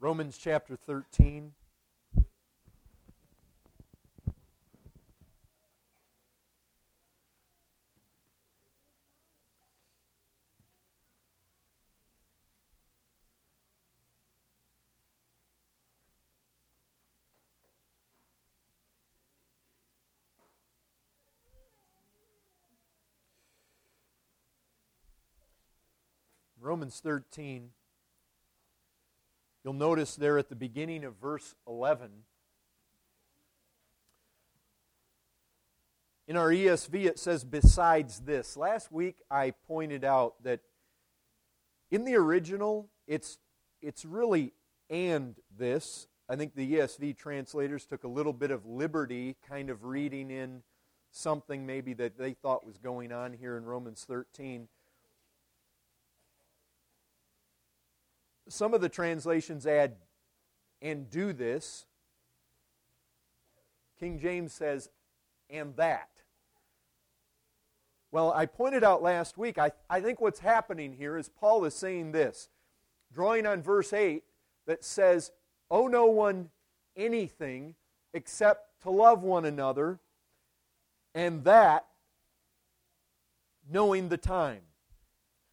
Romans chapter 13. Romans 13. You'll notice there at the beginning of verse 11. In our ESV, it says, besides this. Last week, I pointed out that in the original, it's, it's really and this. I think the ESV translators took a little bit of liberty, kind of reading in something maybe that they thought was going on here in Romans 13. Some of the translations add, and do this. King James says, and that. Well, I pointed out last week, I, I think what's happening here is Paul is saying this, drawing on verse 8 that says, Owe no one anything except to love one another, and that knowing the time.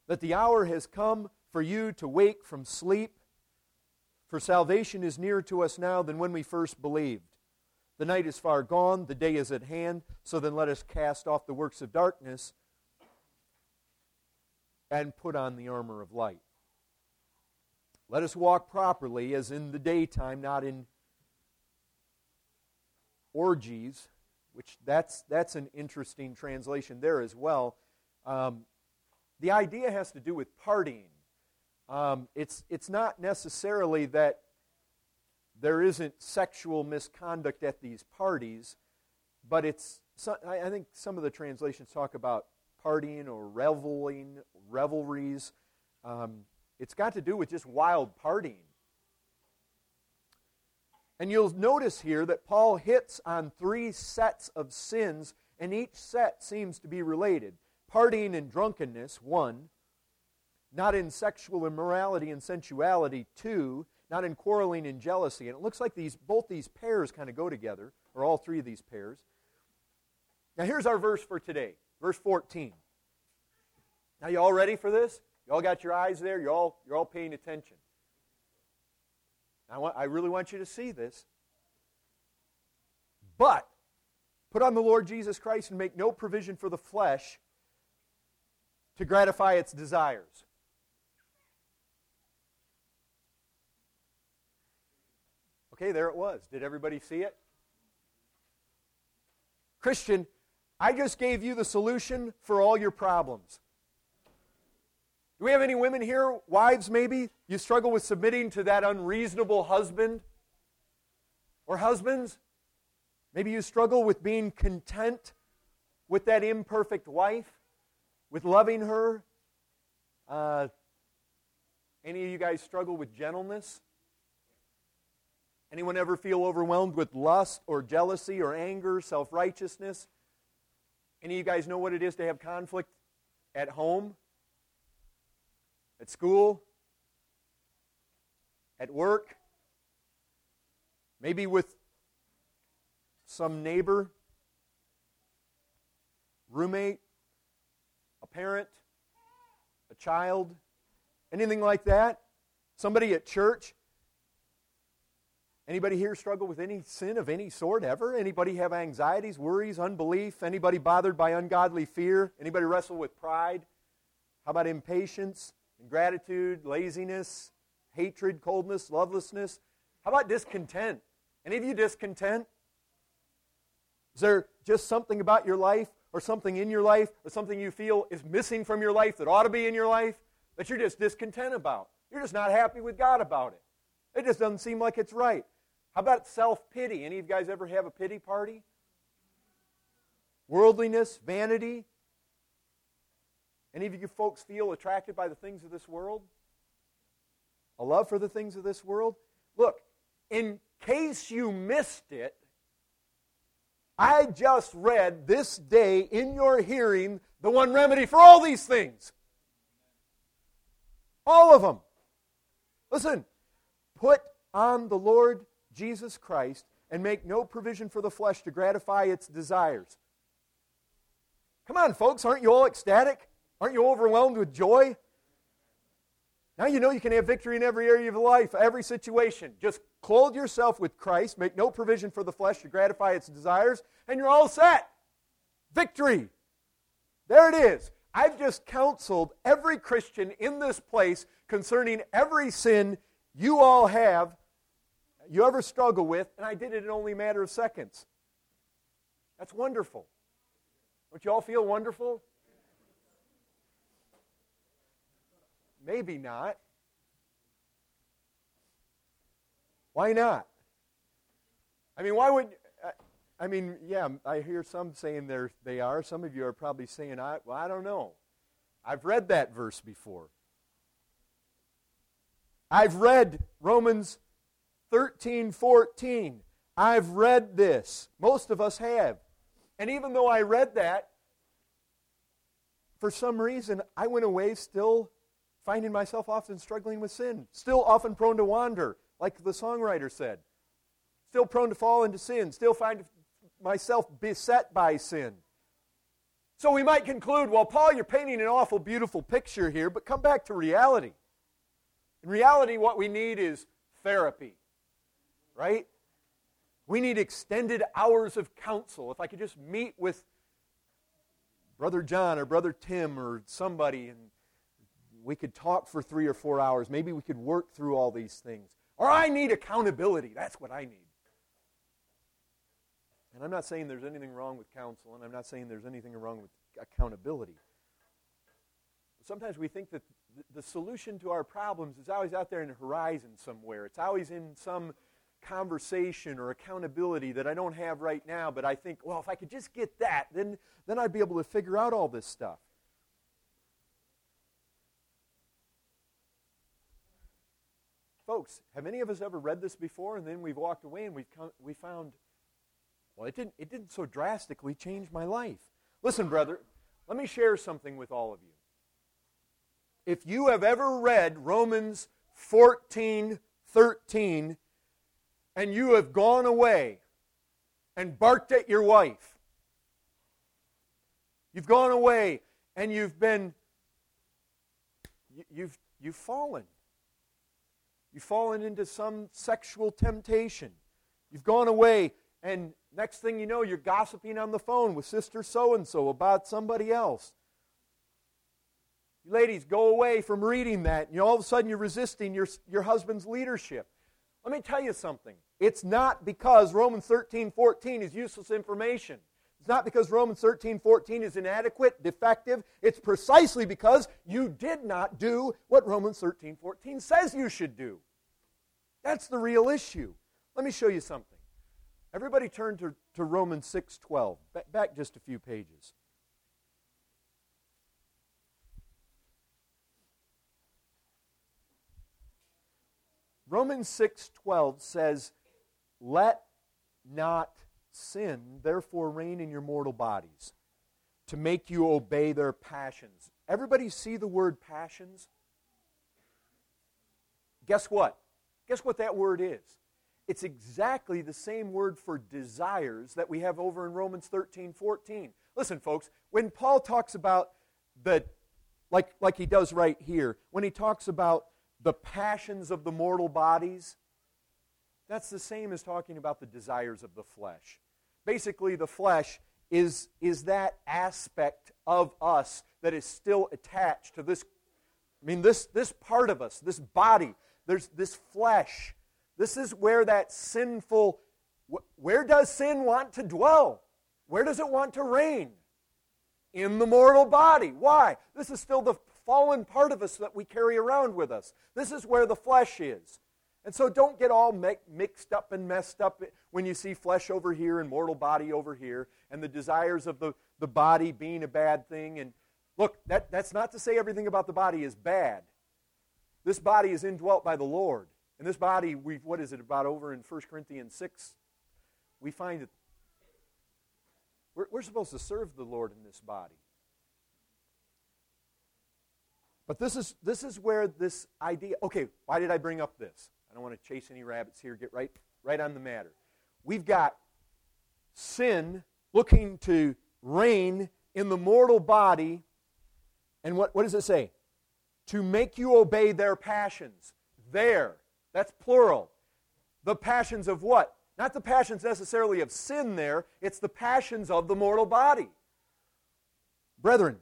That the hour has come for you to wake from sleep, for salvation is nearer to us now than when we first believed. The night is far gone, the day is at hand, so then let us cast off the works of darkness and put on the armor of light. Let us walk properly as in the daytime, not in orgies, which that's, that's an interesting translation there as well. Um, the idea has to do with partying. Um, it's, it's not necessarily that there isn't sexual misconduct at these parties, but it's, I think some of the translations talk about partying or reveling, revelries. Um, it's got to do with just wild partying. And you'll notice here that Paul hits on three sets of sins, and each set seems to be related. Partying and drunkenness, one not in sexual immorality and sensuality, two, not in quarreling and jealousy. And it looks like these both these pairs kind of go together, or all three of these pairs. Now here's our verse for today, verse 14. Now you all ready for this? You all got your eyes there? You're all, you're all paying attention. I, want, I really want you to see this. But put on the Lord Jesus Christ and make no provision for the flesh to gratify its desires. Okay, there it was. Did everybody see it? Christian, I just gave you the solution for all your problems. Do we have any women here, wives maybe? You struggle with submitting to that unreasonable husband? Or husbands? Maybe you struggle with being content with that imperfect wife, with loving her. Uh, any of you guys struggle with gentleness? Anyone ever feel overwhelmed with lust or jealousy or anger, self righteousness? Any of you guys know what it is to have conflict at home, at school, at work, maybe with some neighbor, roommate, a parent, a child, anything like that? Somebody at church? Anybody here struggle with any sin of any sort ever? Anybody have anxieties, worries, unbelief? Anybody bothered by ungodly fear? Anybody wrestle with pride? How about impatience, ingratitude, laziness, hatred, coldness, lovelessness? How about discontent? Any of you discontent? Is there just something about your life or something in your life or something you feel is missing from your life that ought to be in your life that you're just discontent about? You're just not happy with God about it. It just doesn't seem like it's right. How about self pity? Any of you guys ever have a pity party? Worldliness, vanity? Any of you folks feel attracted by the things of this world? A love for the things of this world? Look, in case you missed it, I just read this day in your hearing the one remedy for all these things. All of them. Listen, put on the Lord Jesus Christ and make no provision for the flesh to gratify its desires. Come on, folks, aren't you all ecstatic? Aren't you overwhelmed with joy? Now you know you can have victory in every area of life, every situation. Just clothe yourself with Christ, make no provision for the flesh to gratify its desires, and you're all set. Victory. There it is. I've just counseled every Christian in this place concerning every sin you all have, you ever struggle with, and I did it in only a matter of seconds. That's wonderful. Don't you all feel wonderful? Maybe not. Why not? I mean, why would uh, I mean, yeah, I hear some saying they're, they are. Some of you are probably saying, I, well, I don't know. I've read that verse before. I've read Romans 13, 14. I've read this. Most of us have. And even though I read that, for some reason, I went away still finding myself often struggling with sin, still often prone to wander, like the songwriter said, still prone to fall into sin, still find myself beset by sin. So we might conclude, well, Paul, you're painting an awful beautiful picture here, but come back to reality. In reality, what we need is therapy, right? We need extended hours of counsel. If I could just meet with Brother John or Brother Tim or somebody and we could talk for three or four hours, maybe we could work through all these things. Or I need accountability. That's what I need. And I'm not saying there's anything wrong with counsel, and I'm not saying there's anything wrong with accountability. Sometimes we think that the solution to our problems is always out there in the horizon somewhere. It's always in some conversation or accountability that I don't have right now, but I think, well, if I could just get that, then, then I'd be able to figure out all this stuff. Folks, have any of us ever read this before and then we've walked away and we've come, we found well, it didn't, it didn't so drastically change my life. Listen, brother, let me share something with all of you. If you have ever read Romans 14 13, and you have gone away and barked at your wife, you've gone away and you've been, you've, you've fallen. You've fallen into some sexual temptation. You've gone away and next thing you know, you're gossiping on the phone with Sister So and so about somebody else. You ladies, go away from reading that, and all of a sudden you're resisting your, your husband's leadership. Let me tell you something. It's not because Romans 13 14 is useless information. It's not because Romans 13 14 is inadequate, defective. It's precisely because you did not do what Romans 13 14 says you should do. That's the real issue. Let me show you something. Everybody turn to, to Romans 6.12. Back, back just a few pages. Romans 6:12 says, "Let not sin therefore reign in your mortal bodies, to make you obey their passions." Everybody see the word passions? Guess what? Guess what that word is? It's exactly the same word for desires that we have over in Romans 13 14. Listen, folks, when Paul talks about the, like, like he does right here, when he talks about the passions of the mortal bodies, that's the same as talking about the desires of the flesh. Basically, the flesh is, is that aspect of us that is still attached to this. I mean, this, this part of us, this body, there's this flesh this is where that sinful, where does sin want to dwell? Where does it want to reign? In the mortal body. Why? This is still the fallen part of us that we carry around with us. This is where the flesh is. And so don't get all mixed up and messed up when you see flesh over here and mortal body over here and the desires of the, the body being a bad thing. And look, that, that's not to say everything about the body is bad. This body is indwelt by the Lord. And this body, we what is it about over in 1 Corinthians 6? We find that we're, we're supposed to serve the Lord in this body. But this is, this is where this idea, okay, why did I bring up this? I don't want to chase any rabbits here. Get right, right on the matter. We've got sin looking to reign in the mortal body. And what, what does it say? To make you obey their passions. There. That's plural. The passions of what? Not the passions necessarily of sin there, it's the passions of the mortal body. Brethren,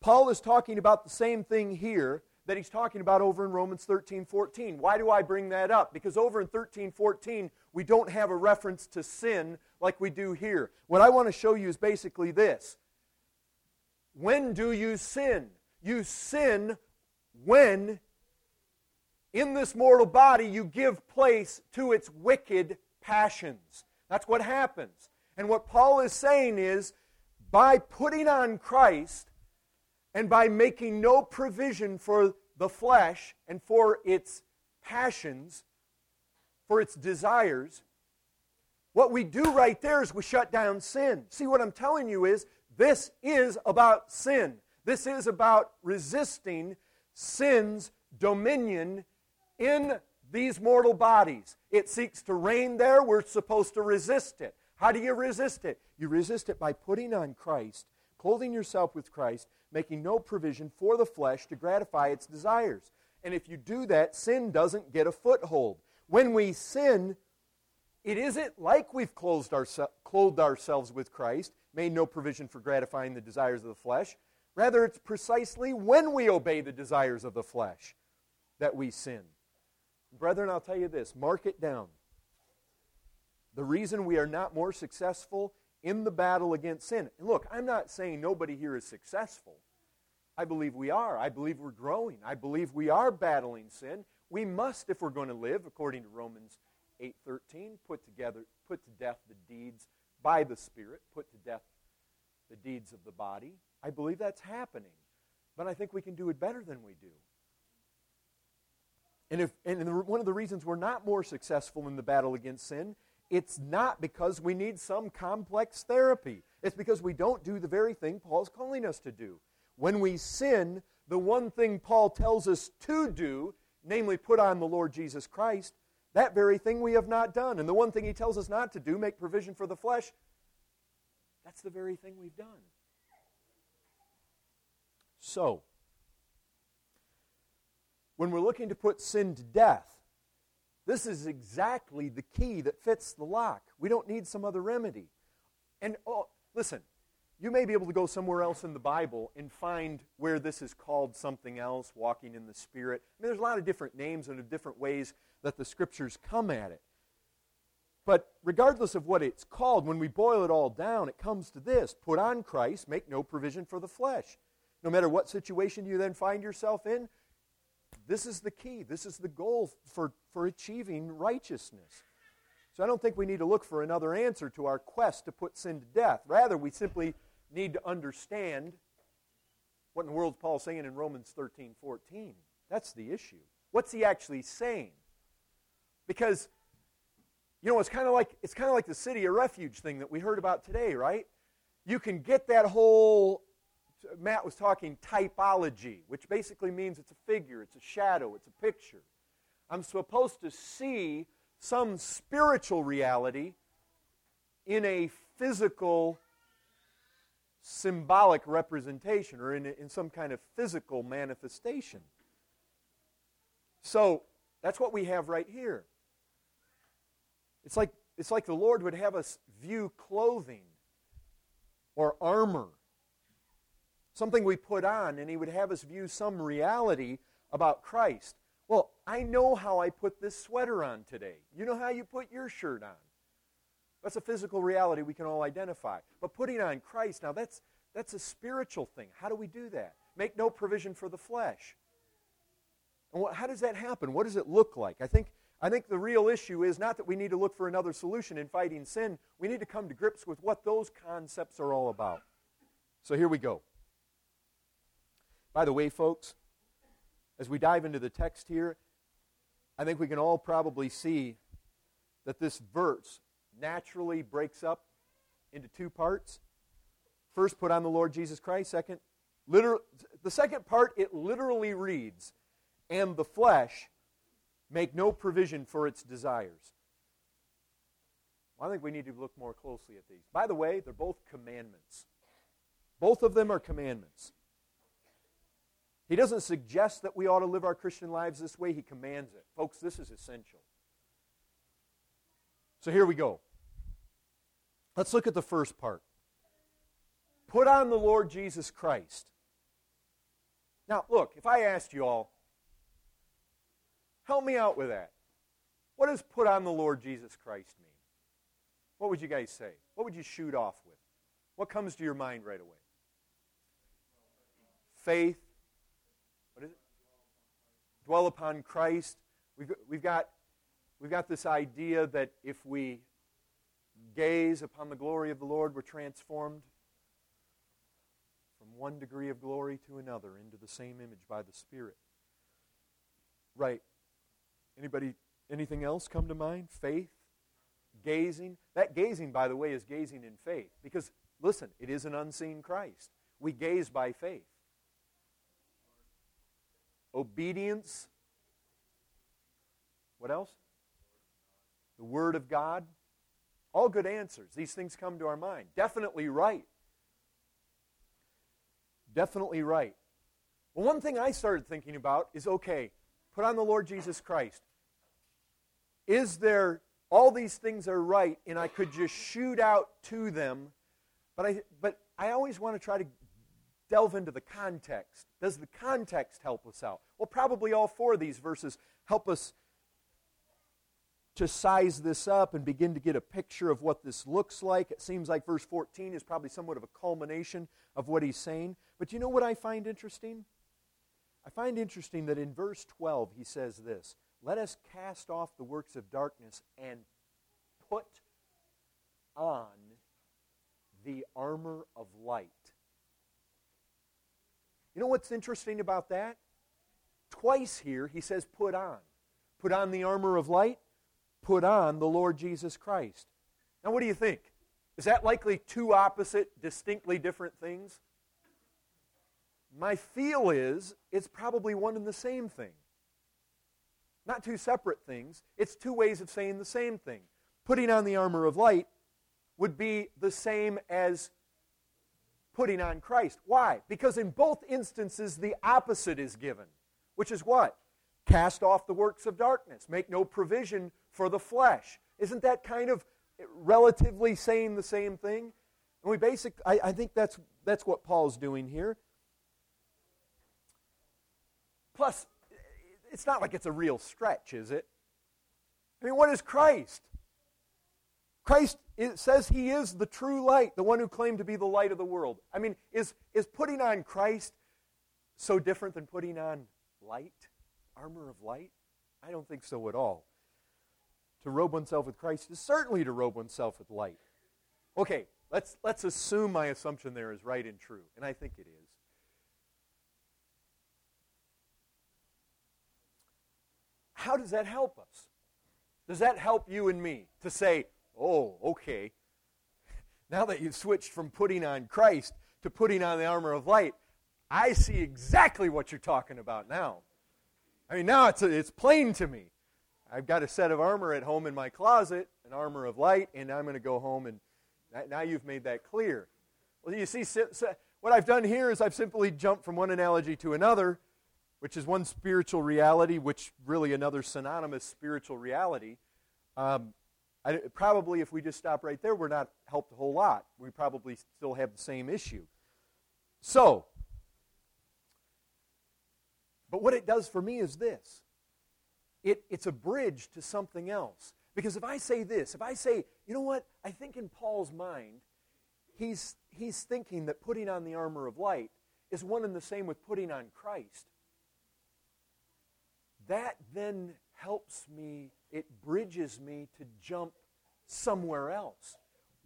Paul is talking about the same thing here that he's talking about over in Romans 13 14. Why do I bring that up? Because over in 13 14, we don't have a reference to sin like we do here. What I want to show you is basically this When do you sin? You sin when in this mortal body you give place to its wicked passions. That's what happens. And what Paul is saying is by putting on Christ and by making no provision for the flesh and for its passions, for its desires, what we do right there is we shut down sin. See, what I'm telling you is this is about sin. This is about resisting sin's dominion in these mortal bodies. It seeks to reign there. We're supposed to resist it. How do you resist it? You resist it by putting on Christ, clothing yourself with Christ, making no provision for the flesh to gratify its desires. And if you do that, sin doesn't get a foothold. When we sin, it isn't like we've clothed, ourse- clothed ourselves with Christ, made no provision for gratifying the desires of the flesh. Rather, it's precisely when we obey the desires of the flesh that we sin. Brethren, I'll tell you this mark it down. The reason we are not more successful in the battle against sin. Look, I'm not saying nobody here is successful. I believe we are. I believe we're growing. I believe we are battling sin. We must, if we're going to live, according to Romans 8:13, put together, put to death the deeds by the Spirit, put to death the deeds of the body. I believe that's happening. But I think we can do it better than we do. And, if, and one of the reasons we're not more successful in the battle against sin, it's not because we need some complex therapy. It's because we don't do the very thing Paul's calling us to do. When we sin, the one thing Paul tells us to do, namely put on the Lord Jesus Christ, that very thing we have not done. And the one thing he tells us not to do, make provision for the flesh, that's the very thing we've done. So, when we're looking to put sin to death, this is exactly the key that fits the lock. We don't need some other remedy. And oh, listen, you may be able to go somewhere else in the Bible and find where this is called something else, walking in the Spirit. I mean, there's a lot of different names and different ways that the Scriptures come at it. But regardless of what it's called, when we boil it all down, it comes to this put on Christ, make no provision for the flesh. No matter what situation you then find yourself in, this is the key. This is the goal for, for achieving righteousness. So I don't think we need to look for another answer to our quest to put sin to death. Rather, we simply need to understand what in the world is Paul saying in Romans 13 14. That's the issue. What's he actually saying? Because, you know, it's kind of like it's kind of like the city of refuge thing that we heard about today, right? You can get that whole Matt was talking typology, which basically means it's a figure, it's a shadow, it's a picture. I'm supposed to see some spiritual reality in a physical, symbolic representation or in, in some kind of physical manifestation. So that's what we have right here. It's like, it's like the Lord would have us view clothing or armor something we put on, and he would have us view some reality about Christ. Well, I know how I put this sweater on today. You know how you put your shirt on. That's a physical reality we can all identify. But putting on Christ, now that's, that's a spiritual thing. How do we do that? Make no provision for the flesh. And what, how does that happen? What does it look like? I think, I think the real issue is not that we need to look for another solution in fighting sin. We need to come to grips with what those concepts are all about. So here we go. By the way, folks, as we dive into the text here, I think we can all probably see that this verse naturally breaks up into two parts. First, put on the Lord Jesus Christ. Second, liter- the second part, it literally reads, and the flesh make no provision for its desires. Well, I think we need to look more closely at these. By the way, they're both commandments. Both of them are commandments. He doesn't suggest that we ought to live our Christian lives this way, he commands it. Folks, this is essential. So here we go. Let's look at the first part. Put on the Lord Jesus Christ. Now, look, if I asked you all, help me out with that. What does put on the Lord Jesus Christ mean? What would you guys say? What would you shoot off with? What comes to your mind right away? Faith. Dwell upon Christ. We've, we've, got, we've got this idea that if we gaze upon the glory of the Lord, we're transformed from one degree of glory to another into the same image by the Spirit. Right. Anybody, anything else come to mind? Faith? Gazing? That gazing, by the way, is gazing in faith. Because, listen, it is an unseen Christ. We gaze by faith. Obedience. What else? The Word of God. All good answers. These things come to our mind. Definitely right. Definitely right. Well, one thing I started thinking about is okay, put on the Lord Jesus Christ. Is there all these things are right and I could just shoot out to them, but I but I always want to try to delve into the context. Does the context help us out? Well, probably all four of these verses help us to size this up and begin to get a picture of what this looks like. It seems like verse 14 is probably somewhat of a culmination of what he's saying. But you know what I find interesting? I find interesting that in verse 12 he says this Let us cast off the works of darkness and put on the armor of light. You know what's interesting about that? Twice here he says, put on. Put on the armor of light put on the Lord Jesus Christ. Now, what do you think? Is that likely two opposite, distinctly different things? My feel is it's probably one and the same thing. Not two separate things, it's two ways of saying the same thing. Putting on the armor of light would be the same as putting on Christ. Why? Because in both instances, the opposite is given, which is what? Cast off the works of darkness, make no provision for the flesh. Isn't that kind of relatively saying the same thing? And we basic I, I think that's that's what Paul's doing here. Plus, it's not like it's a real stretch, is it? I mean, what is Christ? Christ it says he is the true light, the one who claimed to be the light of the world. I mean, is, is putting on Christ so different than putting on light, armor of light? I don't think so at all to robe oneself with Christ is certainly to robe oneself with light. Okay, let's, let's assume my assumption there is right and true, and I think it is. How does that help us? Does that help you and me to say, oh, okay, now that you've switched from putting on Christ to putting on the armor of light, I see exactly what you're talking about now. I mean, now it's, it's plain to me. I've got a set of armor at home in my closet, an armor of light, and I'm going to go home and now you've made that clear. Well, you see, what I've done here is I've simply jumped from one analogy to another, which is one spiritual reality, which really another synonymous spiritual reality. Um, I, probably, if we just stop right there, we're not helped a whole lot. We probably still have the same issue. So, but what it does for me is this it, it's a bridge to something else. Because if I say this, if I say, you know what, I think in Paul's mind, he's, he's thinking that putting on the armor of light is one and the same with putting on Christ. That then helps me, it bridges me to jump somewhere else.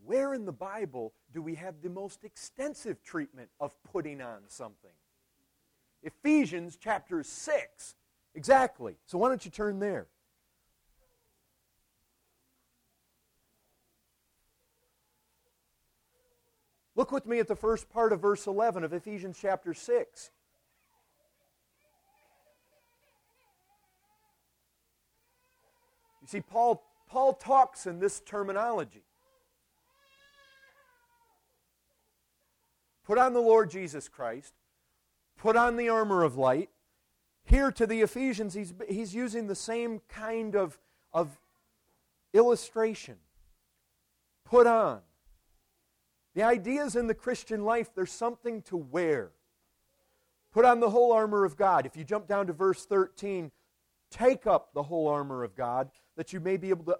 Where in the Bible do we have the most extensive treatment of putting on something? Ephesians chapter 6 Exactly. So why don't you turn there? Look with me at the first part of verse 11 of Ephesians chapter 6. You see, Paul, Paul talks in this terminology. Put on the Lord Jesus Christ, put on the armor of light. Here to the Ephesians, he's, he's using the same kind of, of illustration. Put on. The ideas in the Christian life, there's something to wear. Put on the whole armor of God. If you jump down to verse 13, take up the whole armor of God that you may be able to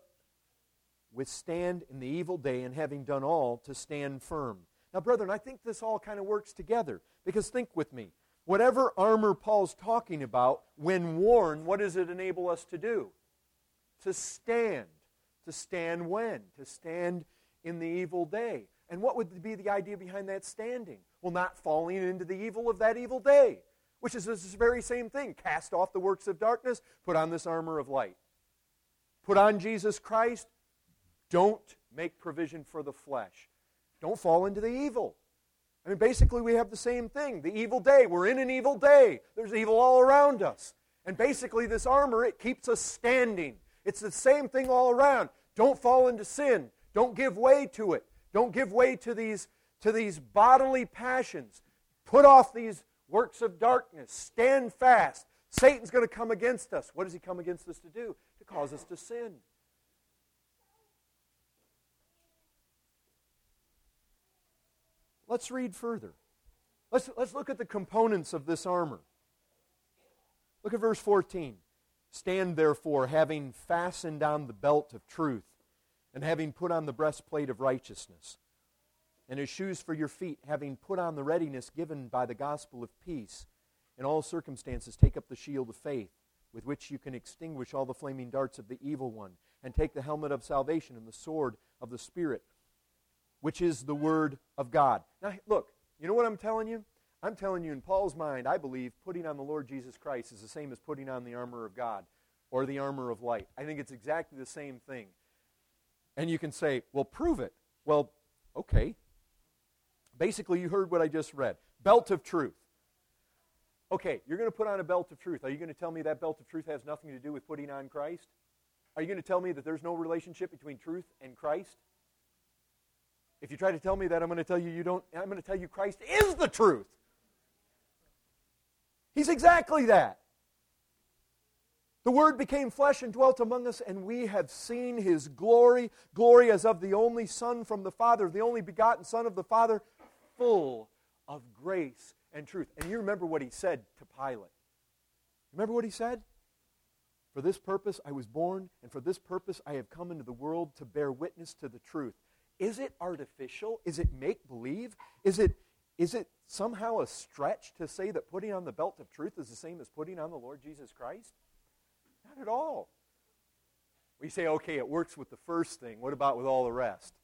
withstand in the evil day and having done all to stand firm. Now, brethren, I think this all kind of works together because think with me. Whatever armor Paul's talking about, when worn, what does it enable us to do? To stand. To stand when? To stand in the evil day. And what would be the idea behind that standing? Well, not falling into the evil of that evil day, which is this very same thing. Cast off the works of darkness, put on this armor of light. Put on Jesus Christ. Don't make provision for the flesh. Don't fall into the evil. I mean, basically, we have the same thing. The evil day. We're in an evil day. There's evil all around us. And basically, this armor, it keeps us standing. It's the same thing all around. Don't fall into sin. Don't give way to it. Don't give way to these, to these bodily passions. Put off these works of darkness. Stand fast. Satan's going to come against us. What does he come against us to do? To cause us to sin. Let's read further. Let's, let's look at the components of this armor. Look at verse 14. Stand therefore, having fastened on the belt of truth, and having put on the breastplate of righteousness, and as shoes for your feet, having put on the readiness given by the gospel of peace. In all circumstances, take up the shield of faith, with which you can extinguish all the flaming darts of the evil one, and take the helmet of salvation and the sword of the Spirit, which is the Word of God. Now, look, you know what I'm telling you? I'm telling you, in Paul's mind, I believe putting on the Lord Jesus Christ is the same as putting on the armor of God or the armor of light. I think it's exactly the same thing. And you can say, well, prove it. Well, okay. Basically, you heard what I just read belt of truth. Okay, you're going to put on a belt of truth. Are you going to tell me that belt of truth has nothing to do with putting on Christ? Are you going to tell me that there's no relationship between truth and Christ? If you try to tell me that, I'm going to tell you you don't I'm going to tell you Christ is the truth. He's exactly that. The Word became flesh and dwelt among us, and we have seen His glory, glory as of the only Son from the Father, the only begotten Son of the Father, full of grace and truth. And you remember what He said to Pilate. Remember what He said? For this purpose I was born, and for this purpose I have come into the world to bear witness to the truth. Is it artificial? Is it make believe? Is it, is it somehow a stretch to say that putting on the belt of truth is the same as putting on the Lord Jesus Christ? Not at all. We say, okay, it works with the first thing. What about with all the rest?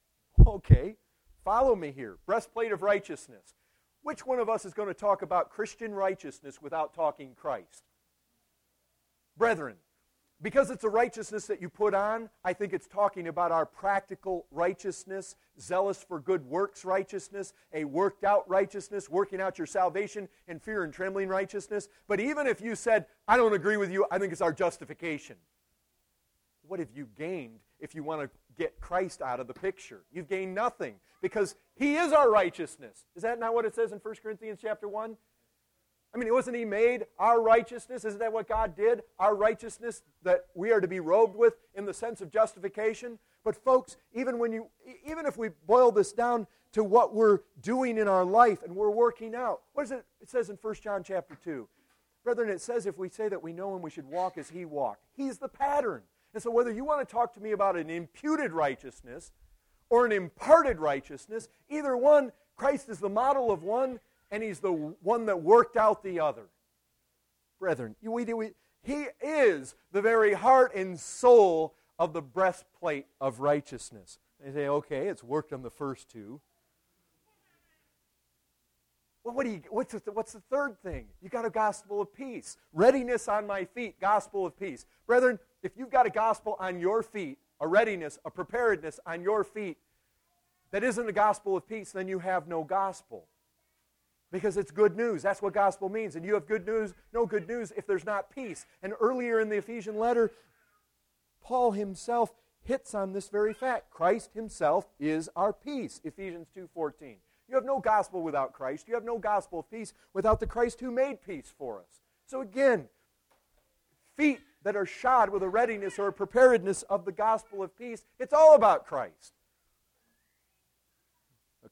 Okay, follow me here. Breastplate of righteousness. Which one of us is going to talk about Christian righteousness without talking Christ? Brethren, because it's a righteousness that you put on, I think it's talking about our practical righteousness, zealous for good works righteousness, a worked out righteousness, working out your salvation in fear and trembling righteousness. But even if you said, I don't agree with you, I think it's our justification. What have you gained if you want to get Christ out of the picture? You've gained nothing because he is our righteousness. Is that not what it says in 1 Corinthians chapter 1? I mean, wasn't He made our righteousness? Isn't that what God did? Our righteousness that we are to be robed with in the sense of justification. But folks, even when you, even if we boil this down to what we're doing in our life and we're working out, what is it? It says in 1 John chapter 2. Brethren, it says if we say that we know Him, we should walk as He walked. He's the pattern. And so whether you want to talk to me about an imputed righteousness or an imparted righteousness, either one, Christ is the model of one and he's the one that worked out the other. Brethren, we, we, he is the very heart and soul of the breastplate of righteousness. They say, okay, it's worked on the first two. Well, what do you, what's, the, what's the third thing? You got a gospel of peace. Readiness on my feet, gospel of peace. Brethren, if you've got a gospel on your feet, a readiness, a preparedness on your feet that isn't a gospel of peace, then you have no gospel because it's good news. That's what gospel means. And you have good news, no good news if there's not peace. And earlier in the Ephesian letter, Paul himself hits on this very fact. Christ himself is our peace. Ephesians 2:14. You have no gospel without Christ. You have no gospel of peace without the Christ who made peace for us. So again, feet that are shod with a readiness or a preparedness of the gospel of peace, it's all about Christ.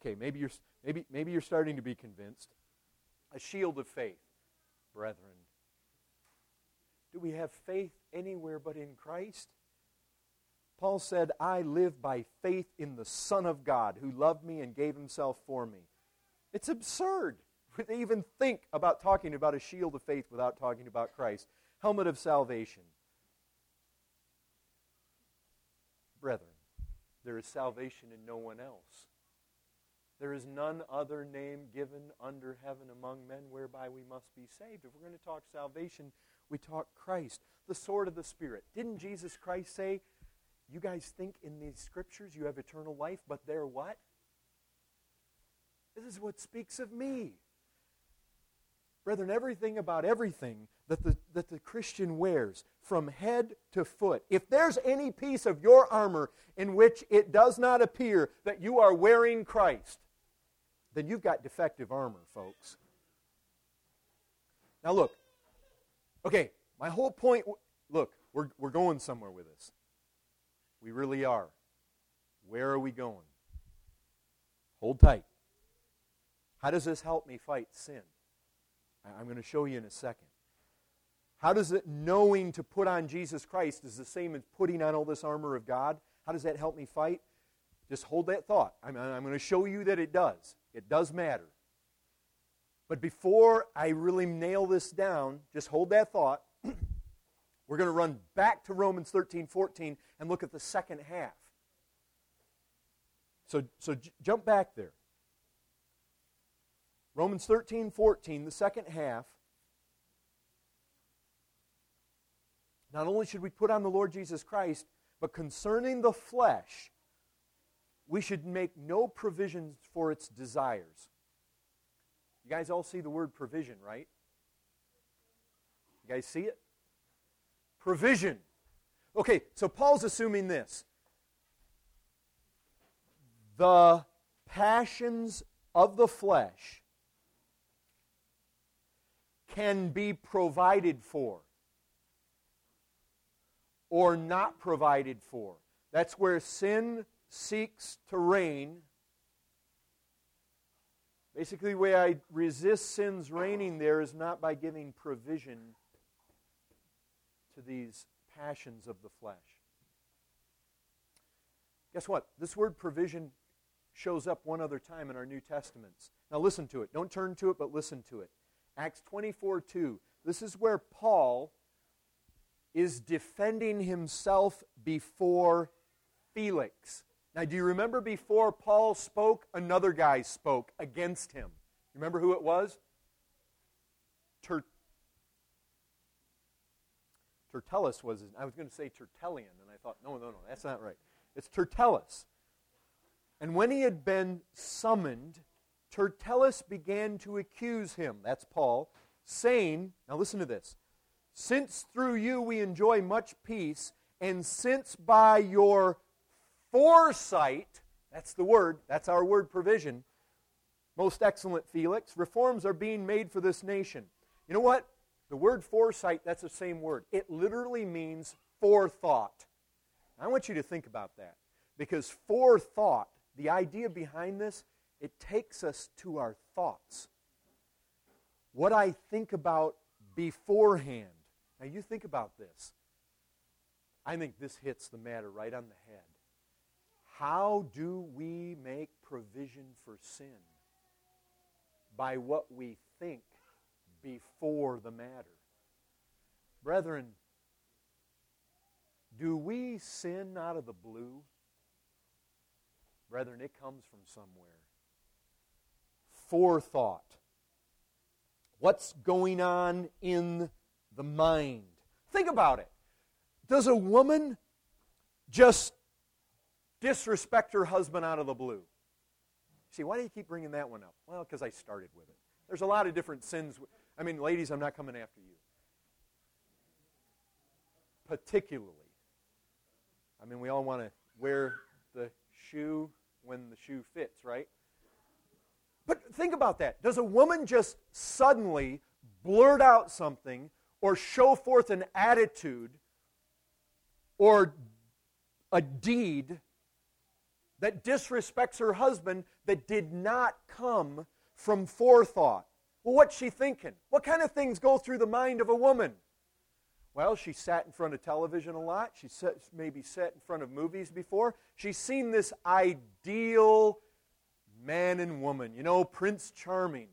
Okay, maybe you're maybe maybe you're starting to be convinced. A shield of faith, brethren. Do we have faith anywhere but in Christ? Paul said, I live by faith in the Son of God who loved me and gave himself for me. It's absurd to even think about talking about a shield of faith without talking about Christ. Helmet of salvation. Brethren, there is salvation in no one else. There is none other name given under heaven among men whereby we must be saved. If we're going to talk salvation, we talk Christ, the sword of the Spirit. Didn't Jesus Christ say, You guys think in these scriptures you have eternal life, but they're what? This is what speaks of me. Brethren, everything about everything that the, that the Christian wears, from head to foot, if there's any piece of your armor in which it does not appear that you are wearing Christ, then you've got defective armor, folks. Now, look. Okay, my whole point look, we're, we're going somewhere with this. We really are. Where are we going? Hold tight. How does this help me fight sin? I'm going to show you in a second. How does it knowing to put on Jesus Christ is the same as putting on all this armor of God? How does that help me fight? Just hold that thought. I'm, I'm going to show you that it does. It does matter. But before I really nail this down, just hold that thought. We're going to run back to Romans 13, 14 and look at the second half. So, so j- jump back there. Romans 13, 14, the second half. Not only should we put on the Lord Jesus Christ, but concerning the flesh, we should make no provisions for its desires. You guys all see the word provision, right? You guys see it? Provision. Okay, so Paul's assuming this. The passions of the flesh can be provided for or not provided for. That's where sin seeks to reign. Basically, the way I resist sin's reigning there is not by giving provision to these passions of the flesh. Guess what? This word provision shows up one other time in our New Testaments. Now listen to it. Don't turn to it, but listen to it. Acts 24 2. This is where Paul is defending himself before Felix. Now, do you remember before Paul spoke, another guy spoke against him? You remember who it was? Ter- Tertullus was his, I was going to say Tertullian, and I thought, no, no, no, that's not right. It's Tertullus. And when he had been summoned, Tertullus began to accuse him, that's Paul, saying, now listen to this, since through you we enjoy much peace, and since by your foresight, that's the word, that's our word provision. Most excellent Felix, reforms are being made for this nation. You know what? The word foresight, that's the same word. It literally means forethought. I want you to think about that because forethought, the idea behind this, it takes us to our thoughts. What I think about beforehand. Now, you think about this. I think this hits the matter right on the head. How do we make provision for sin? By what we think before the matter. Brethren, do we sin out of the blue? Brethren, it comes from somewhere. Forethought. What's going on in the mind? Think about it. Does a woman just disrespect her husband out of the blue. See, why do you keep bringing that one up? Well, because I started with it. There's a lot of different sins. I mean, ladies, I'm not coming after you. Particularly. I mean, we all want to wear the shoe when the shoe fits, right? But think about that. Does a woman just suddenly blurt out something or show forth an attitude or a deed that disrespects her husband that did not come from forethought? Well, what's she thinking? What kind of things go through the mind of a woman? Well, she sat in front of television a lot. She maybe sat in front of movies before. She's seen this ideal man and woman, you know, Prince Charming.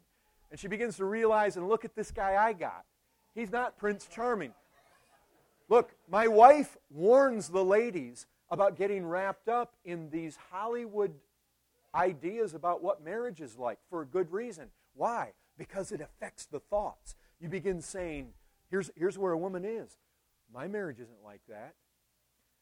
And she begins to realize and look at this guy I got. He's not Prince Charming. Look, my wife warns the ladies about getting wrapped up in these Hollywood ideas about what marriage is like for a good reason. Why? Because it affects the thoughts. You begin saying, Here's, here's where a woman is. My marriage isn't like that.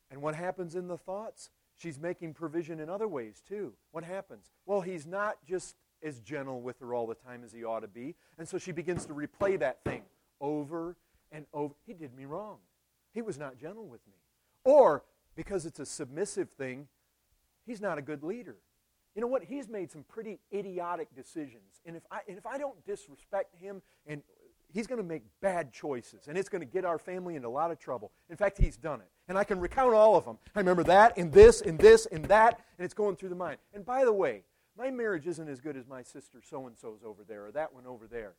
And what happens in the thoughts? She's making provision in other ways too. What happens? Well, he's not just as gentle with her all the time as he ought to be. And so she begins to replay that thing over and over. He did me wrong. He was not gentle with me. Or, because it's a submissive thing, he's not a good leader. You know what? He's made some pretty idiotic decisions. And if I, and if I don't disrespect him and he's going to make bad choices, and it's going to get our family into a lot of trouble. In fact, he's done it. And I can recount all of them. I remember that, and this, and this, and that, and it's going through the mind. And by the way, my marriage isn't as good as my sister so and so's over there, or that one over there.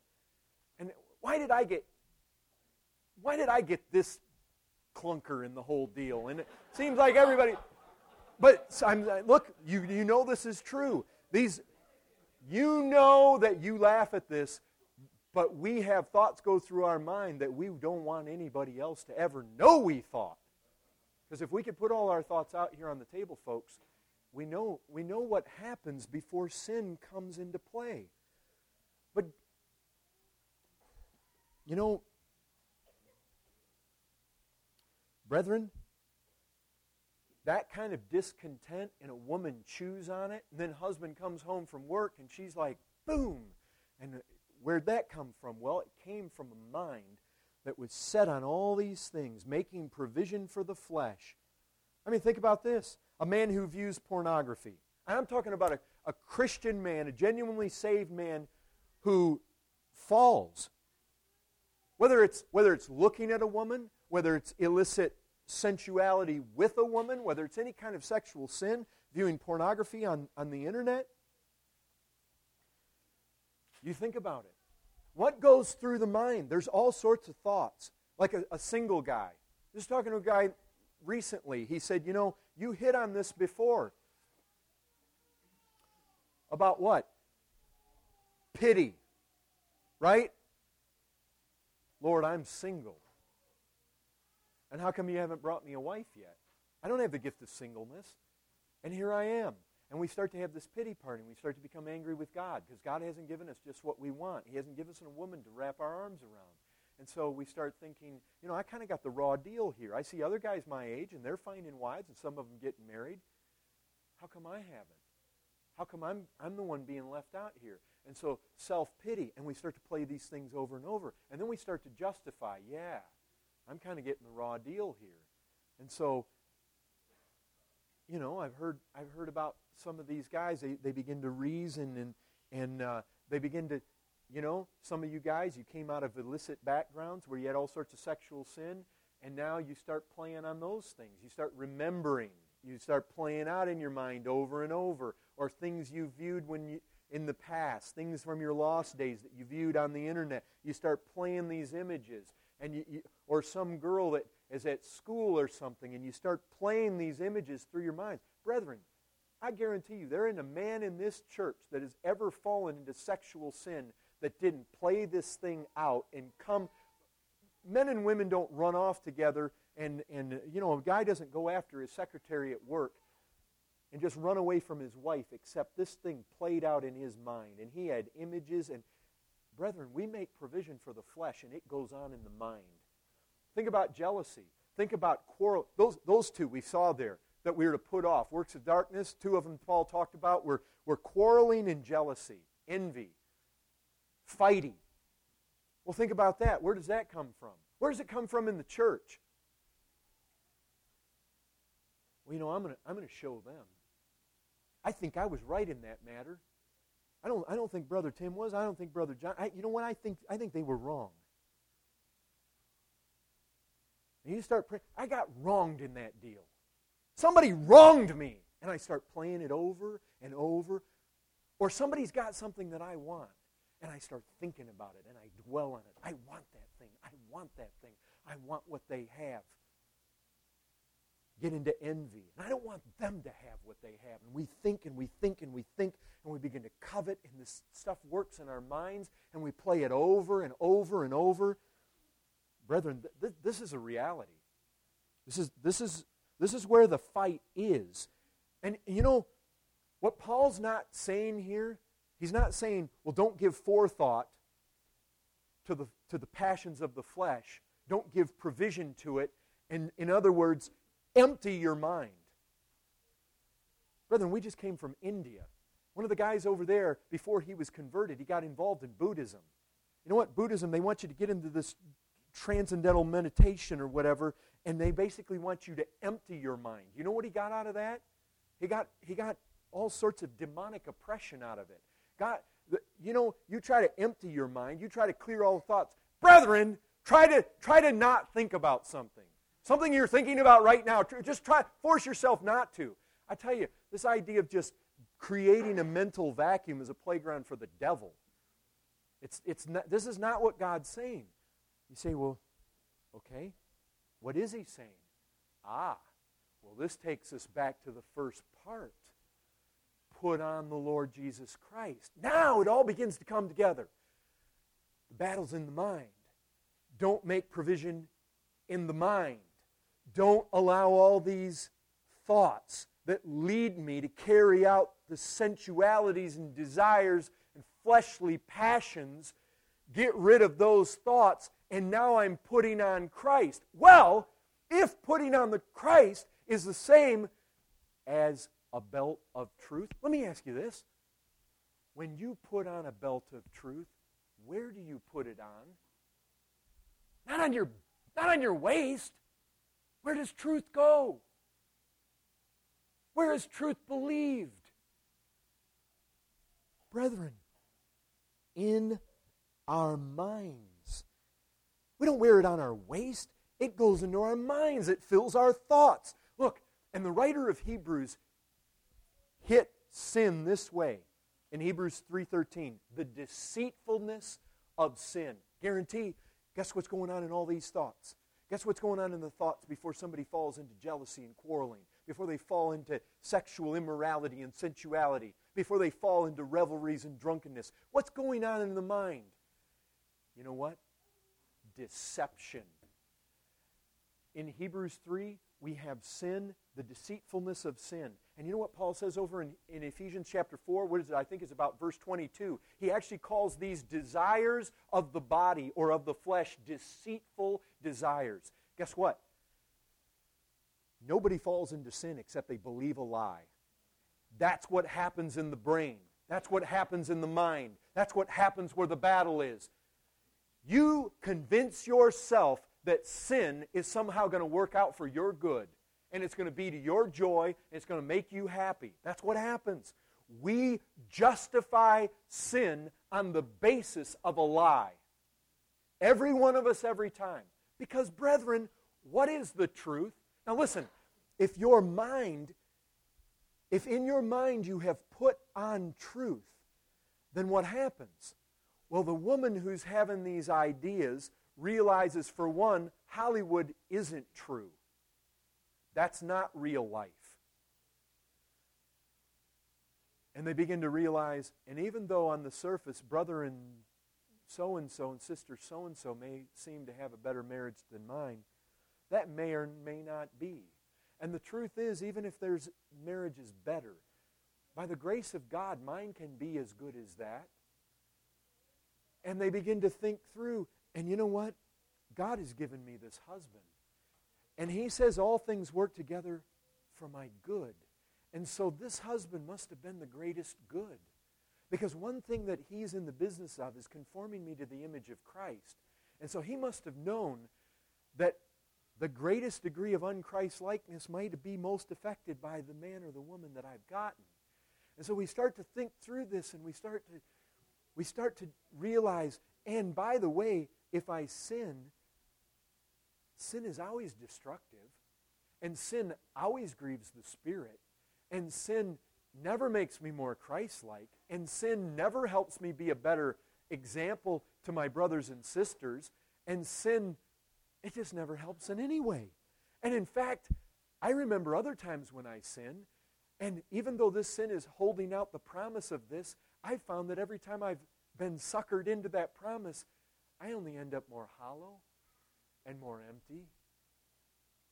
And why did I get why did I get this clunker in the whole deal? And it seems like everybody but I'm, look, you, you know this is true. These, you know that you laugh at this, but we have thoughts go through our mind that we don't want anybody else to ever know we thought. Because if we could put all our thoughts out here on the table, folks, we know, we know what happens before sin comes into play. But, you know, brethren, that kind of discontent and a woman chews on it, and then husband comes home from work and she's like, boom, and uh, Where'd that come from? Well, it came from a mind that was set on all these things, making provision for the flesh. I mean, think about this a man who views pornography. I'm talking about a, a Christian man, a genuinely saved man who falls. Whether it's, whether it's looking at a woman, whether it's illicit sensuality with a woman, whether it's any kind of sexual sin, viewing pornography on, on the internet, you think about it. What goes through the mind? There's all sorts of thoughts. Like a, a single guy. Just talking to a guy recently. He said, You know, you hit on this before. About what? Pity. Right? Lord, I'm single. And how come you haven't brought me a wife yet? I don't have the gift of singleness. And here I am. And we start to have this pity party. And we start to become angry with God because God hasn't given us just what we want. He hasn't given us a woman to wrap our arms around. And so we start thinking, you know, I kind of got the raw deal here. I see other guys my age, and they're finding wives, and some of them getting married. How come I haven't? How come I'm, I'm the one being left out here? And so self pity, and we start to play these things over and over. And then we start to justify, yeah, I'm kind of getting the raw deal here. And so you know, I've heard, I've heard about some of these guys. They, they begin to reason and, and uh, they begin to, you know, some of you guys, you came out of illicit backgrounds where you had all sorts of sexual sin, and now you start playing on those things. You start remembering. You start playing out in your mind over and over, or things you viewed when you, in the past, things from your lost days that you viewed on the internet. You start playing these images, and you, you or some girl that is at school or something and you start playing these images through your mind. Brethren, I guarantee you, there ain't a man in this church that has ever fallen into sexual sin that didn't play this thing out and come. Men and women don't run off together, and, and you know, a guy doesn't go after his secretary at work and just run away from his wife, except this thing played out in his mind. And he had images. And, brethren, we make provision for the flesh, and it goes on in the mind. Think about jealousy. Think about quarrel. Those, those two we saw there that we were to put off. Works of darkness, two of them Paul talked about, were, were quarreling and jealousy, envy, fighting. Well, think about that. Where does that come from? Where does it come from in the church? Well, you know, I'm going to I'm going to show them. I think I was right in that matter. I don't, I don't think Brother Tim was. I don't think Brother John. I, you know what? I think, I think they were wrong. And you start praying. I got wronged in that deal. Somebody wronged me. And I start playing it over and over. Or somebody's got something that I want. And I start thinking about it and I dwell on it. I want that thing. I want that thing. I want what they have get into envy. And I don't want them to have what they have. And we think and we think and we think and we begin to covet, and this stuff works in our minds, and we play it over and over and over. Brethren, th- this is a reality. This is, this, is, this is where the fight is. And you know, what Paul's not saying here, he's not saying, well, don't give forethought to the, to the passions of the flesh, don't give provision to it. And in other words, Empty your mind. Brethren, we just came from India. One of the guys over there, before he was converted, he got involved in Buddhism. You know what? Buddhism, they want you to get into this transcendental meditation or whatever, and they basically want you to empty your mind. You know what he got out of that? He got, he got all sorts of demonic oppression out of it. God, you know, you try to empty your mind, you try to clear all thoughts. Brethren, try to, try to not think about something. Something you're thinking about right now. Just try, force yourself not to. I tell you, this idea of just creating a mental vacuum is a playground for the devil. It's, it's not, this is not what God's saying. You say, well, okay, what is he saying? Ah, well, this takes us back to the first part. Put on the Lord Jesus Christ. Now it all begins to come together. The battle's in the mind. Don't make provision in the mind. Don't allow all these thoughts that lead me to carry out the sensualities and desires and fleshly passions. Get rid of those thoughts, and now I'm putting on Christ. Well, if putting on the Christ is the same as a belt of truth, let me ask you this. When you put on a belt of truth, where do you put it on? Not on your, not on your waist. Where does truth go? Where is truth believed? Brethren, in our minds. We don't wear it on our waist, it goes into our minds, it fills our thoughts. Look, and the writer of Hebrews hit sin this way in Hebrews 3:13, the deceitfulness of sin. Guarantee, guess what's going on in all these thoughts? Guess what's going on in the thoughts before somebody falls into jealousy and quarreling? Before they fall into sexual immorality and sensuality? Before they fall into revelries and drunkenness? What's going on in the mind? You know what? Deception. In Hebrews 3, we have sin, the deceitfulness of sin. And you know what Paul says over in, in Ephesians chapter 4? What is it? I think it's about verse 22. He actually calls these desires of the body or of the flesh deceitful desires. Guess what? Nobody falls into sin except they believe a lie. That's what happens in the brain. That's what happens in the mind. That's what happens where the battle is. You convince yourself that sin is somehow going to work out for your good and it's going to be to your joy and it's going to make you happy. That's what happens. We justify sin on the basis of a lie. Every one of us, every time. Because, brethren, what is the truth? Now, listen, if your mind, if in your mind you have put on truth, then what happens? Well, the woman who's having these ideas realizes, for one, Hollywood isn't true. That's not real life. And they begin to realize, and even though on the surface, brother and so and so and sister so and so may seem to have a better marriage than mine, that may or may not be. And the truth is, even if there's marriage is better, by the grace of God, mine can be as good as that. And they begin to think through, and you know what? God has given me this husband. And he says all things work together for my good. And so this husband must have been the greatest good. Because one thing that he's in the business of is conforming me to the image of Christ. And so he must have known that the greatest degree of unChristlikeness might be most affected by the man or the woman that I've gotten. And so we start to think through this and we start to we start to realize and by the way, if I sin, sin is always destructive and sin always grieves the spirit and sin never makes me more Christ-like and sin never helps me be a better example to my brothers and sisters and sin it just never helps in any way. And in fact, I remember other times when I sin, and even though this sin is holding out the promise of this, I found that every time I've been suckered into that promise, I only end up more hollow and more empty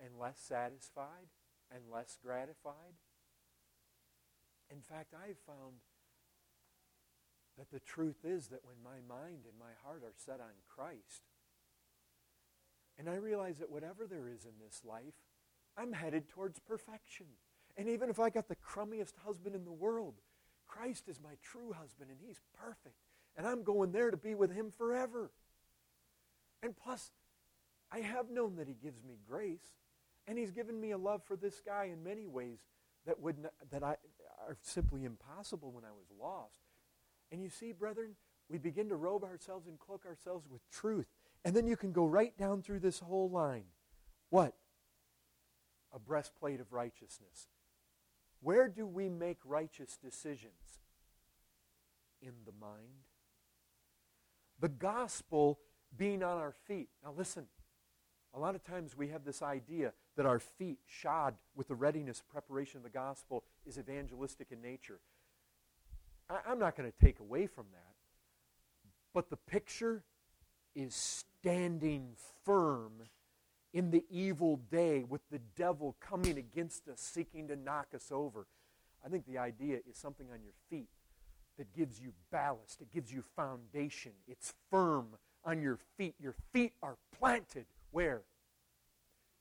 and less satisfied and less gratified. In fact, I've found that the truth is that when my mind and my heart are set on Christ, and I realize that whatever there is in this life, I'm headed towards perfection. And even if I got the crummiest husband in the world, Christ is my true husband and he's perfect. And I'm going there to be with him forever. And plus, I have known that he gives me grace. And he's given me a love for this guy in many ways that, would not, that I, are simply impossible when I was lost. And you see, brethren, we begin to robe ourselves and cloak ourselves with truth. And then you can go right down through this whole line. What? A breastplate of righteousness. Where do we make righteous decisions? In the mind. The gospel being on our feet. Now, listen. A lot of times we have this idea that our feet, shod with the readiness, preparation of the gospel, is evangelistic in nature. I, am not going to take away from that. But the picture is standing firm in the evil day with the devil coming against us, seeking to knock us over. I think the idea is something on your feet that gives you ballast, it gives you foundation. It's firm on your feet. Your feet are planted where?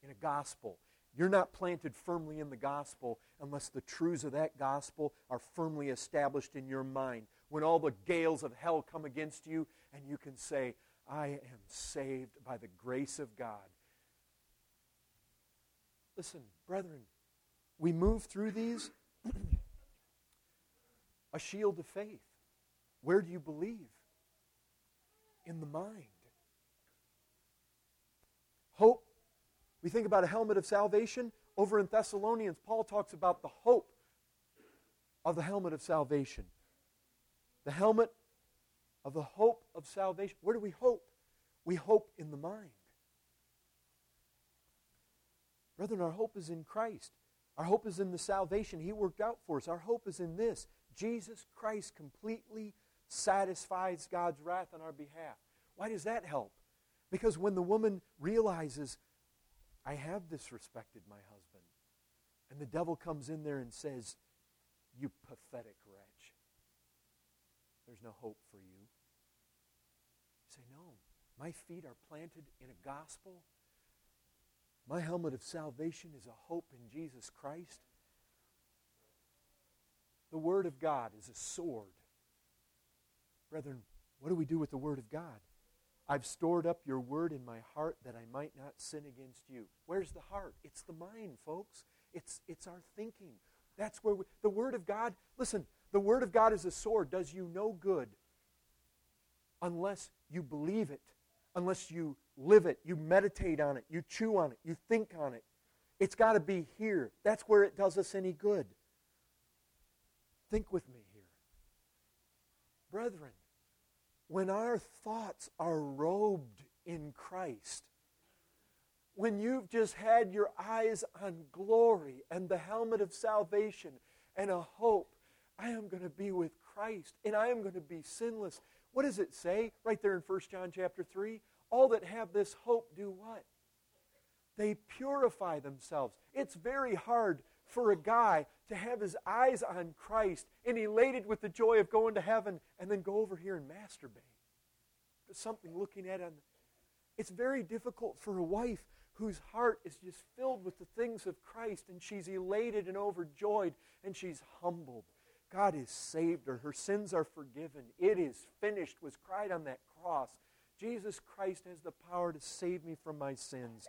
In a gospel. You're not planted firmly in the gospel unless the truths of that gospel are firmly established in your mind. When all the gales of hell come against you, and you can say, I am saved by the grace of God. Listen, brethren, we move through these a shield of faith. Where do you believe? In the mind. Hope. We think about a helmet of salvation. Over in Thessalonians, Paul talks about the hope of the helmet of salvation. The helmet of the hope of salvation. Where do we hope? We hope in the mind. Brethren, our hope is in Christ. Our hope is in the salvation He worked out for us. Our hope is in this Jesus Christ completely satisfies God's wrath on our behalf. Why does that help? Because when the woman realizes, I have disrespected my husband, and the devil comes in there and says, You pathetic wretch, there's no hope for you. Say, No, my feet are planted in a gospel. My helmet of salvation is a hope in Jesus Christ. The Word of God is a sword. Brethren, what do we do with the Word of God? I've stored up your Word in my heart that I might not sin against you. Where's the heart? It's the mind, folks. It's, it's our thinking. That's where we, the Word of God, listen, the Word of God is a sword, does you no good unless you believe it, unless you live it, you meditate on it, you chew on it, you think on it. It's got to be here. That's where it does us any good. Think with me here. Brethren, when our thoughts are robed in Christ, when you've just had your eyes on glory and the helmet of salvation and a hope, I am going to be with Christ and I am going to be sinless. What does it say right there in 1 John chapter 3? All that have this hope do what? They purify themselves. It's very hard for a guy to have his eyes on Christ and elated with the joy of going to heaven and then go over here and masturbate. Something looking at him. It's very difficult for a wife whose heart is just filled with the things of Christ and she's elated and overjoyed and she's humbled. God has saved her. Her sins are forgiven. It is finished, was cried on that cross. Jesus Christ has the power to save me from my sins.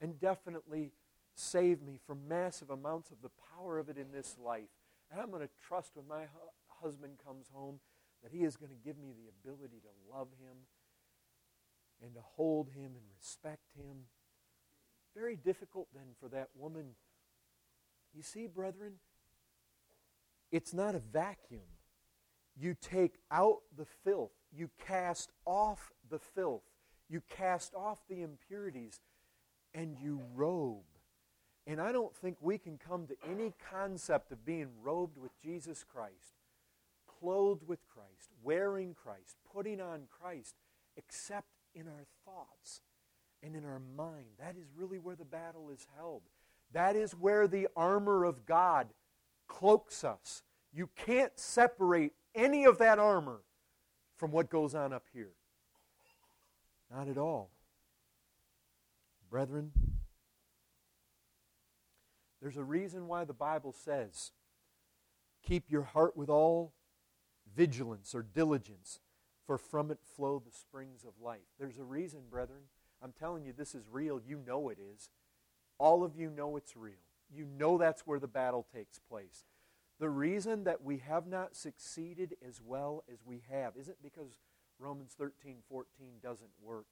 and definitely save me from massive amounts of the power of it in this life. And I'm going to trust when my hu- husband comes home that he is going to give me the ability to love him and to hold him and respect him. Very difficult then for that woman. You see, brethren, it's not a vacuum. You take out the filth, you cast off the filth, you cast off the impurities, and you robe. And I don't think we can come to any concept of being robed with Jesus Christ, clothed with Christ, wearing Christ, putting on Christ, except in our thoughts and in our mind. That is really where the battle is held. That is where the armor of God cloaks us. You can't separate any of that armor from what goes on up here. Not at all. Brethren, there's a reason why the Bible says, keep your heart with all vigilance or diligence, for from it flow the springs of life. There's a reason, brethren. I'm telling you, this is real. You know it is. All of you know it's real. You know that's where the battle takes place. The reason that we have not succeeded as well as we have isn't because Romans 13, 14 doesn't work,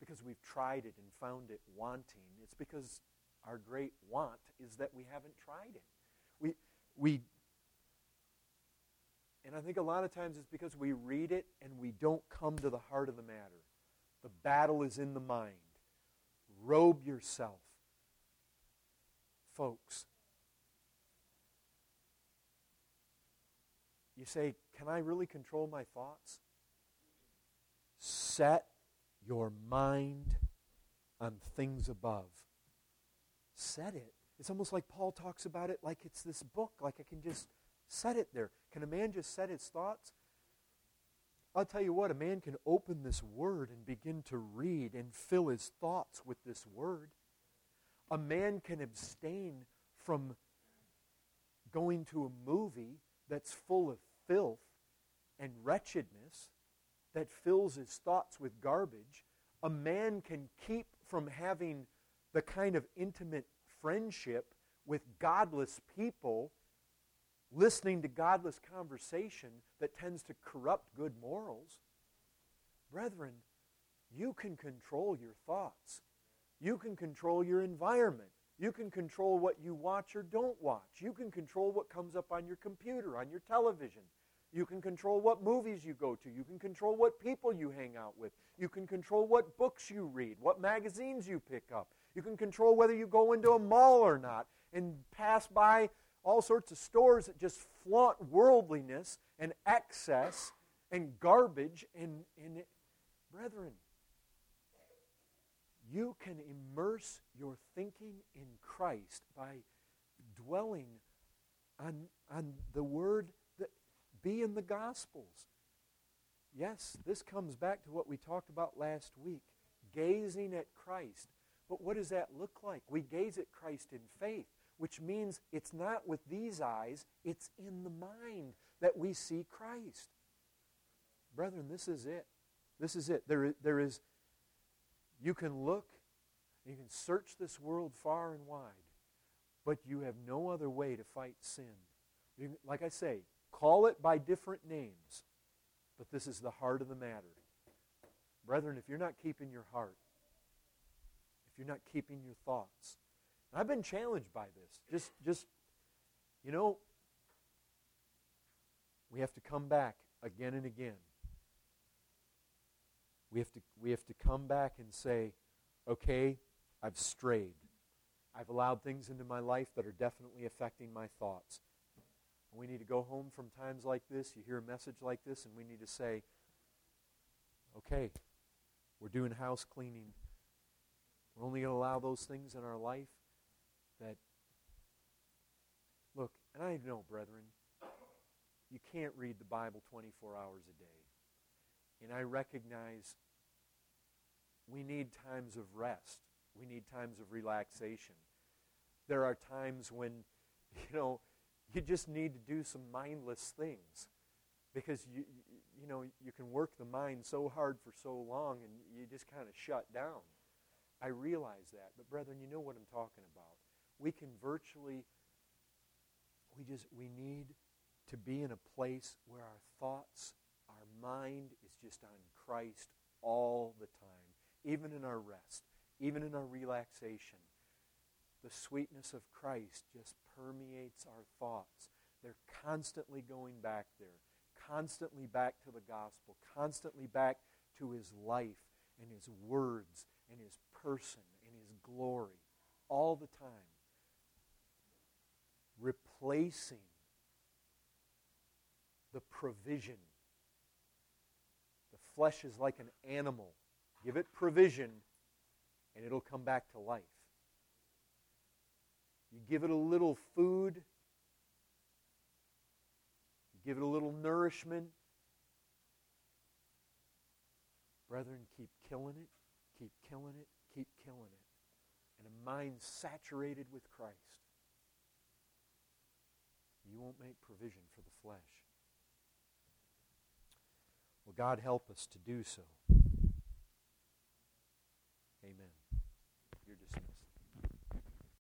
because we've tried it and found it wanting. It's because our great want is that we haven't tried it. We, we, and I think a lot of times it's because we read it and we don't come to the heart of the matter. The battle is in the mind. Robe yourself. Folks, You say, Can I really control my thoughts? Set your mind on things above. Set it. It's almost like Paul talks about it like it's this book, like I can just set it there. Can a man just set his thoughts? I'll tell you what, a man can open this word and begin to read and fill his thoughts with this word. A man can abstain from going to a movie that's full of filth and wretchedness that fills his thoughts with garbage, a man can keep from having the kind of intimate friendship with godless people, listening to godless conversation that tends to corrupt good morals. Brethren, you can control your thoughts. You can control your environment. You can control what you watch or don't watch. You can control what comes up on your computer, on your television. You can control what movies you go to. You can control what people you hang out with. You can control what books you read, what magazines you pick up. You can control whether you go into a mall or not and pass by all sorts of stores that just flaunt worldliness and excess and garbage and, and brethren you can immerse your thinking in Christ by dwelling on, on the word be in the Gospels. Yes, this comes back to what we talked about last week gazing at Christ. But what does that look like? We gaze at Christ in faith, which means it's not with these eyes, it's in the mind that we see Christ. Brethren, this is it. This is it. There, there is you can look, you can search this world far and wide, but you have no other way to fight sin. You, like I say, call it by different names, but this is the heart of the matter. Brethren, if you're not keeping your heart, if you're not keeping your thoughts, I've been challenged by this. Just, just, you know, we have to come back again and again we have to, we have to come back and say, okay, I've strayed. I've allowed things into my life that are definitely affecting my thoughts. We need to go home from times like this. You hear a message like this, and we need to say, okay, we're doing house cleaning. We're only going to allow those things in our life that, look, and I know, brethren, you can't read the Bible 24 hours a day. And I recognize we need times of rest. We need times of relaxation. There are times when, you know, you just need to do some mindless things because you, you know, you can work the mind so hard for so long and you just kind of shut down. I realize that. But, brethren, you know what I'm talking about. We can virtually, we just, we need to be in a place where our thoughts, our mind is just on Christ all the time, even in our rest, even in our relaxation. The sweetness of Christ just permeates our thoughts. They're constantly going back there, constantly back to the gospel, constantly back to his life and his words and his person and his glory all the time. Replacing the provision. The flesh is like an animal. Give it provision, and it'll come back to life. You give it a little food, you give it a little nourishment. Brethren, keep killing it, keep killing it, keep killing it. And a mind saturated with Christ. You won't make provision for the flesh. Will God help us to do so? Amen.